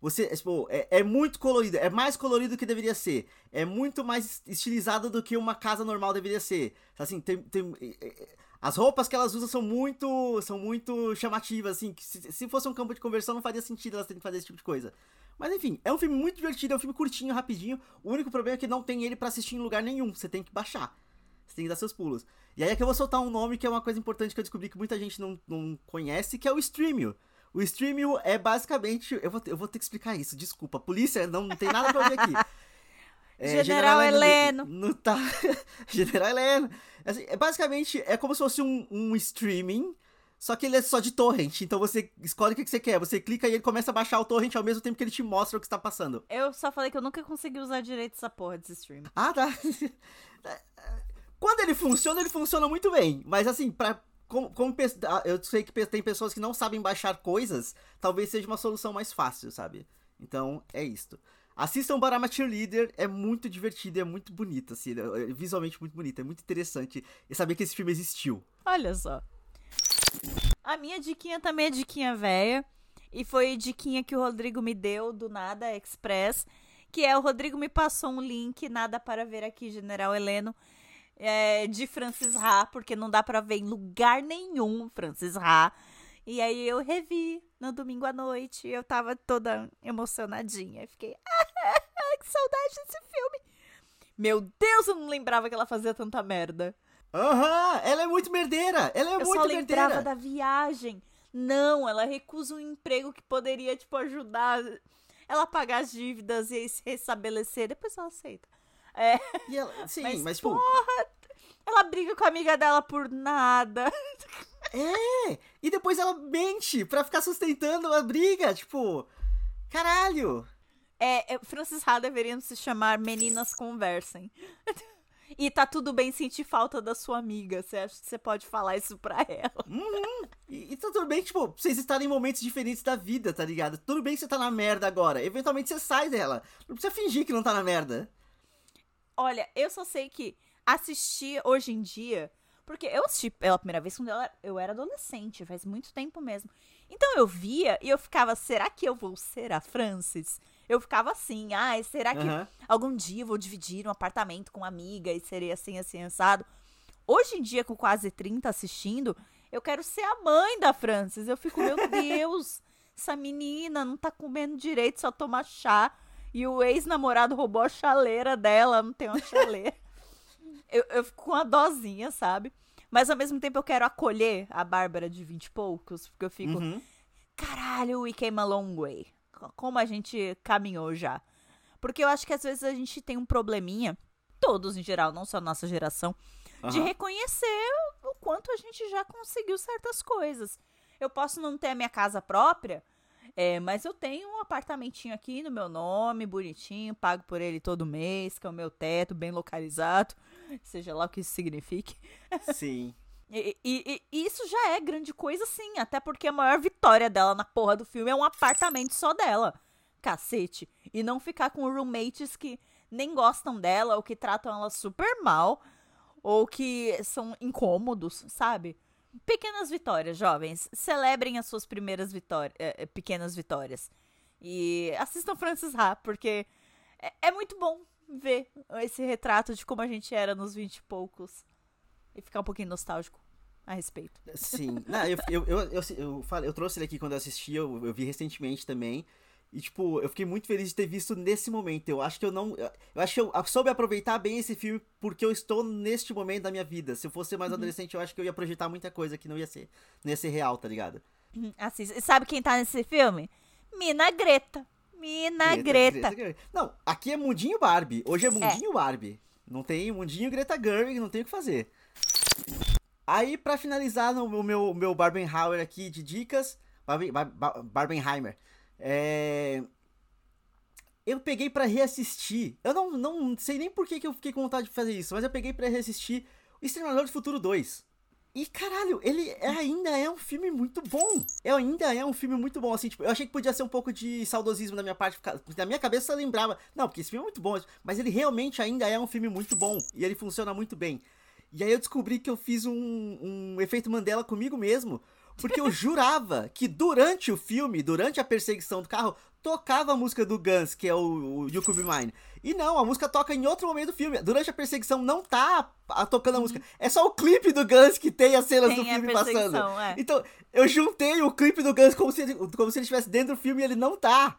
Você, é, tipo, é, é muito colorido, é mais colorido do que deveria ser. É muito mais estilizado do que uma casa normal deveria ser. Assim, tem, tem- é, é, as roupas que elas usam são muito, são muito chamativas, assim, se, se fosse um campo de conversão não faria sentido elas terem que fazer esse tipo de coisa. Mas enfim, é um filme muito divertido, é um filme curtinho, rapidinho. O único problema é que não tem ele pra assistir em lugar nenhum, você tem que baixar. Tem que dar seus pulos. E aí é que eu vou soltar um nome que é uma coisa importante que eu descobri que muita gente não, não conhece, que é o Streamio. O Streamio é basicamente. Eu vou, eu vou ter que explicar isso, desculpa. Polícia, não, não tem nada pra ver aqui. É, General Heleno. Não, tá. General Heleno. Assim, é basicamente, é como se fosse um, um streaming, só que ele é só de torrent. Então você escolhe o que que você quer. Você clica e ele começa a baixar o torrent ao mesmo tempo que ele te mostra o que está passando. Eu só falei que eu nunca consegui usar direito essa porra desse stream. Ah, tá. Quando ele funciona, ele funciona muito bem. Mas assim, pra. Como, como ah, eu sei que tem pessoas que não sabem baixar coisas, talvez seja uma solução mais fácil, sabe? Então, é isto. Assistam Barama Cheerleader, é muito divertido, é muito bonito, assim, é visualmente muito bonito, é muito interessante saber que esse filme existiu. Olha só. A minha diquinha também é diquinha velha. E foi diquinha que o Rodrigo me deu do Nada Express. Que é o Rodrigo me passou um link, nada para ver aqui, General Heleno, é, de Francis Ha, porque não dá pra ver em lugar nenhum Francis Ha. E aí eu revi no domingo à noite. Eu tava toda emocionadinha. Eu fiquei, ah, que saudade desse filme. Meu Deus, eu não lembrava que ela fazia tanta merda. Aham, ela é muito merdeira, ela é Eu muito só lembrava merdeira. da viagem. Não, ela recusa um emprego que poderia, tipo, ajudar ela a pagar as dívidas e se restabelecer. Depois ela aceita. É, Ela, sim, mas, mas, tipo, porra, ela briga com a amiga dela por nada. É! E depois ela mente pra ficar sustentando a briga, tipo. Caralho! É, é, Francis Ha deveria se chamar Meninas Conversem. e tá tudo bem sentir falta da sua amiga. Você acha que você pode falar isso pra ela? E, e tá tudo bem, tipo, vocês estarem em momentos diferentes da vida, tá ligado? Tudo bem que você tá na merda agora. Eventualmente você sai dela. Não precisa fingir que não tá na merda. Olha, eu só sei que assistir hoje em dia. Porque eu assisti pela primeira vez quando eu era, adolescente, faz muito tempo mesmo. Então eu via e eu ficava, será que eu vou ser a Francis? Eu ficava assim, ai, será que Aham. algum dia eu vou dividir um apartamento com uma amiga e serei assim, assim, assado? Hoje em dia, com quase 30 assistindo, eu quero ser a mãe da Francis. Eu fico, meu Deus, essa menina não tá comendo direito, só toma chá. E o ex-namorado roubou a chaleira dela, não tem uma chaleira. eu, eu fico com uma dozinha, sabe? Mas ao mesmo tempo eu quero acolher a Bárbara de 20 e poucos, porque eu fico, Uhum. caralho, we came a long way. Co- Como a gente caminhou já. Porque eu acho que às vezes a gente tem um probleminha, todos em geral, não só a nossa geração, de Aham. reconhecer o quanto a gente já conseguiu certas coisas. Eu posso não ter a minha casa própria, é, mas eu tenho um apartamentinho aqui no meu nome, bonitinho, pago por ele todo mês, que é o meu teto, bem localizado, seja lá o que isso signifique. Sim. E, e- e isso já é grande coisa, sim. Até porque a maior vitória dela na porra do filme é um apartamento só dela. Cacete. E não ficar com roommates que nem gostam dela, ou que tratam ela super mal, ou que são incômodos, sabe? Pequenas vitórias, jovens. Celebrem as suas primeiras vitórias, pequenas vitórias. E assistam Francis Ha, porque é, é muito bom ver esse retrato de como a gente era nos vinte e poucos e ficar um pouquinho nostálgico a respeito. Sim. Não, eu, eu, eu, eu, eu, falei- eu trouxe ele aqui quando eu assisti, eu, eu vi recentemente também. E, tipo, eu fiquei muito feliz de ter visto nesse momento. Eu acho que eu não. Eu, acho que eu soube aproveitar bem esse filme porque eu estou neste momento da minha vida. Se eu fosse mais adolescente, eu acho que eu ia projetar muita coisa que não ia ser, não ia ser real, tá ligado? E sabe quem tá nesse filme? Mina Greta. Mina Greta. Greta. Não, aqui é Mundinho Barbie. Hoje é Mundinho Barbie. Não tem Mundinho Greta Gerwig, não tem o que fazer. Aí, pra finalizar no meu, meu, Barbenheimer aqui de dicas, Barben, Bar- Bar- Barbenheimer, é... eu peguei pra reassistir. Eu não, não sei nem por que, que eu fiquei com vontade de fazer isso, mas eu peguei pra reassistir O Exterminador do Futuro 2. E caralho, ele é- ainda é um filme muito bom. É, ainda é um filme muito bom, assim, tipo, eu achei que podia ser um pouco de saudosismo da minha parte, na minha cabeça eu lembrava, não, porque esse filme é muito bom, mas ele realmente ainda é um filme muito bom, e ele funciona muito bem. E aí eu descobri que eu fiz um, um efeito Mandela comigo mesmo, porque eu jurava que durante o filme, durante a perseguição do carro, tocava a música do Guns, que é o, o You Could Be Mine. E não, a música toca em outro momento do filme. Durante a perseguição não tá a- tocando a música. É só o clipe do Guns que tem as cenas Tem do a filme passando. é. Então, eu juntei o clipe do Guns como se, ele, como se ele estivesse dentro do filme e ele não tá.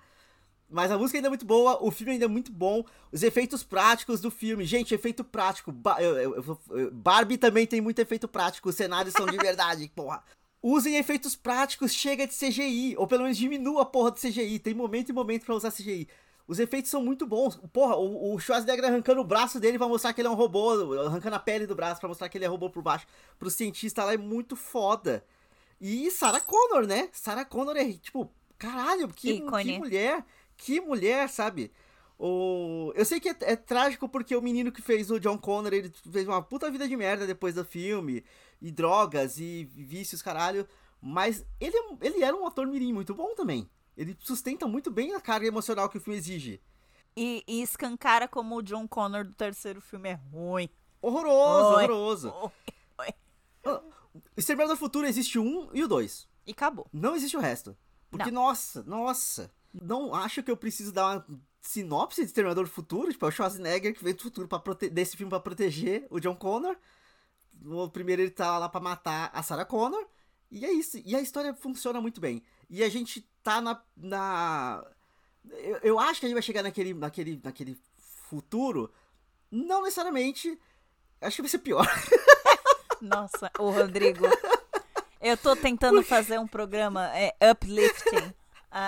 Mas a música ainda é muito boa, o filme ainda é muito bom, os efeitos práticos do filme. Gente, efeito prático. Ba- eu- eu- eu- Barbie também tem muito efeito prático, os cenários são de verdade, porra. Usem efeitos práticos, chega de CGI, ou pelo menos diminua a porra do CGI. Tem momento e momento pra usar CGI. Os efeitos são muito bons. Porra, o, o Schwarzenegger arrancando o braço dele pra mostrar que ele é um robô, arrancando a pele do braço pra mostrar que ele é robô por baixo. Pro cientista lá é muito foda. E Sarah Connor, né? Sarah Connor é tipo, caralho, que, que mulher, que mulher, sabe? O... Eu sei que é, é trágico porque o menino que fez o John Connor, ele fez uma puta vida de merda depois do filme, e drogas, e vícios, caralho. Mas ele, é- ele era um ator mirim muito bom também. Ele sustenta muito bem a carga emocional que o filme exige. E, e escancara como o John Connor do terceiro filme é ruim. Horroroso, Oi. horroroso. Oi, oi. Ah, Exterminador do Futuro existe um e o dois. E acabou. Não existe o resto. Porque, nossa, nossa. Não acho que eu preciso dar uma sinopse de Exterminador do Futuro. Tipo, é o Schwarzenegger que veio do futuro pra desse filme pra proteger o John Connor. No primeiro ele tá lá pra matar a Sarah Connor. E é isso. E a história funciona muito bem. E a gente tá na. na... Eu, eu acho que a gente vai chegar naquele, naquele, naquele futuro. Não necessariamente. Acho que vai ser pior. Nossa, o Rodrigo. Eu tô tentando fazer um programa é, uplifting,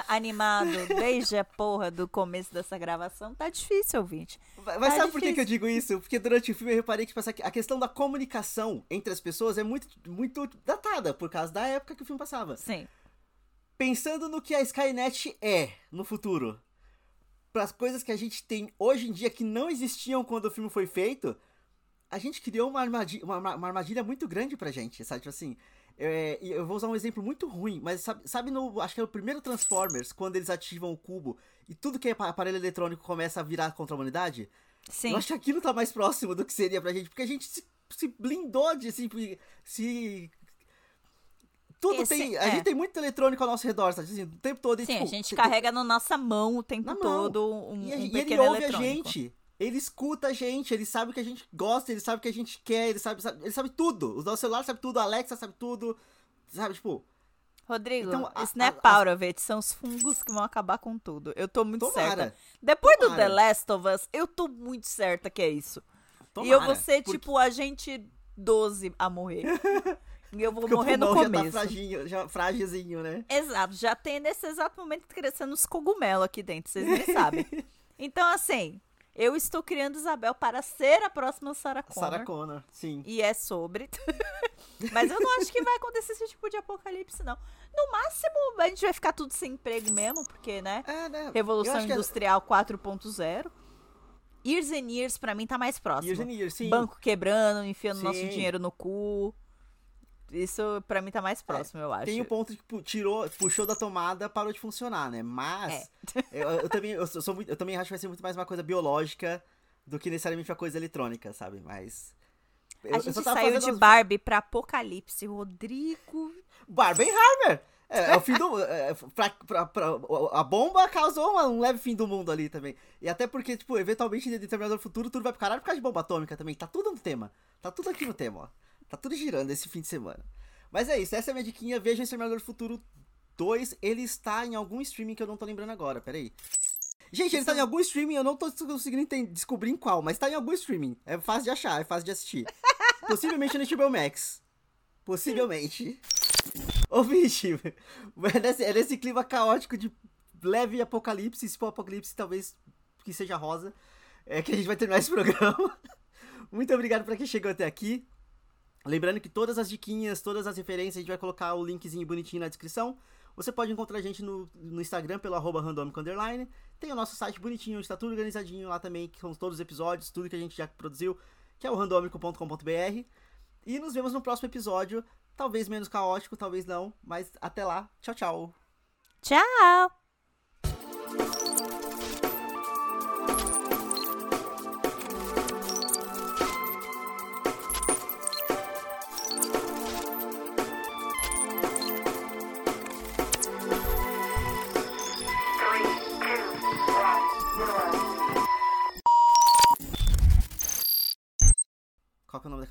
animado, desde a porra do começo dessa gravação. Tá difícil, ouvinte. Mas Tá sabe por que, difícil. que eu digo isso? Porque durante o filme eu reparei que tipo, essa- a questão da comunicação entre as pessoas é muito, muito datada, por causa da época que o filme passava. Sim. Pensando no que a Skynet é no futuro, para as coisas que a gente tem hoje em dia que não existiam quando o filme foi feito, a gente criou uma armadilha, uma, uma armadilha muito grande pra gente, sabe? Tipo assim, é, eu vou usar um exemplo muito ruim, mas sabe, sabe no, acho que é o primeiro Transformers, quando eles ativam o cubo e tudo que é pa- aparelho eletrônico começa a virar contra a humanidade? Sim. Eu acho que aquilo tá mais próximo do que seria pra gente, porque a gente se, se blindou de se. se tudo Esse- tem. A é. gente tem muito eletrônico ao nosso redor, sabe? Assim, o tempo todo. e, Sim, tipo, a gente carrega na nossa mão o tempo todo um, E, a- um e ele ouve a eletrônico. gente. Ele escuta a gente, ele sabe o que a gente gosta, ele sabe o que a gente quer, ele sabe, sabe- ele sabe tudo. O nosso celular sabe tudo, a Alexa sabe tudo. Sabe, tipo, Rodrigo, Então, a- a- out of it. São os fungos que vão acabar com tudo. Eu tô muito certa. tomara. Depois do Tomara. The Last of Us, eu tô muito certa que é isso. Tomara, e eu vou ser, porque- tipo, a gente 12 a morrer. e eu vou porque morrer no começo. Já tá fraginho, já frágilzinho, né? Exato, já tem nesse exato momento crescendo os cogumelos aqui dentro, vocês nem sabem. Então, assim, eu estou criando Isabel para ser a próxima Sarah Connor. Sarah Connor, sim. E é sobre. Mas eu não acho que vai acontecer esse tipo de apocalipse, não. No máximo, a gente vai ficar tudo sem emprego mesmo, porque, né? É, né? Revolução é- Industrial 4.0. Years and Years, pra mim, tá mais próximo. Years and Years, sim. Banco quebrando, enfiando nosso Sim. dinheiro no cu. Isso, pra mim, tá mais próximo, eu acho. Tem o ponto que pu- tirou, puxou da tomada, parou de funcionar, né? Mas É. eu, eu também eu sou muito- eu também acho que vai ser muito mais uma coisa biológica do que necessariamente uma coisa eletrônica, sabe? Mas eu- A gente saiu de Barbie pra Apocalipse. Rodrigo. Barbenheimer. É, é o fim do. é, pra- pra- pra- a bomba causou uma- um leve fim do mundo ali também. E até porque, tipo, eventualmente, em determinado futuro, tudo vai pro caralho por causa de bomba atômica também. Tá tudo no tema. Tá tudo aqui no tema, ó. Tá tudo girando esse fim de semana. Mas é isso, essa é a minha diquinha. Veja o Exterminador do Futuro 2. Ele está em algum streaming que eu não tô lembrando agora, peraí. Gente, ele tá em algum streaming, eu não tô conseguindo descobrir em qual, mas tá em algum streaming. É fácil de achar, é fácil de assistir. Possivelmente no HBO Max. Possivelmente. Ô, bicho, é nesse, é nesse clima caótico de leve apocalipse, se for apocalipse, talvez que seja rosa, é que a gente vai terminar esse programa. Muito obrigado pra quem chegou até aqui. Lembrando que todas as diquinhas, todas as referências, a gente vai colocar o linkzinho bonitinho na descrição. Você pode encontrar a gente no, no Instagram pelo arroba underline. Tem o nosso site bonitinho, onde está tudo organizadinho lá também, que são todos os episódios, tudo que a gente já produziu, que é o randomico.com.br. E nos vemos no próximo episódio, talvez menos caótico, talvez não, mas até lá. Tchau, tchau. Tchau!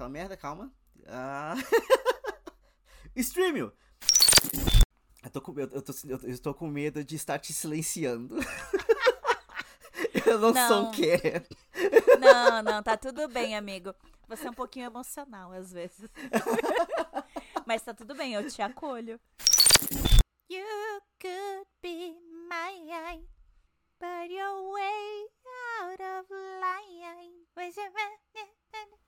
Merda? Calma. Ah... Streamio! Eu tô, com, eu, eu tô, eu estou com medo de estar te silenciando. eu não, sou um Não. quer. Não, não, tá tudo bem, amigo. Você é um pouquinho emocional às vezes. Mas tá tudo bem, eu te acolho. You could be my but you're way out of line. Where's your running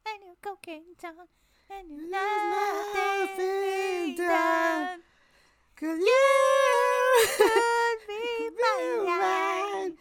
and your cocaine tongue and your nothing done? Could you could be my mine?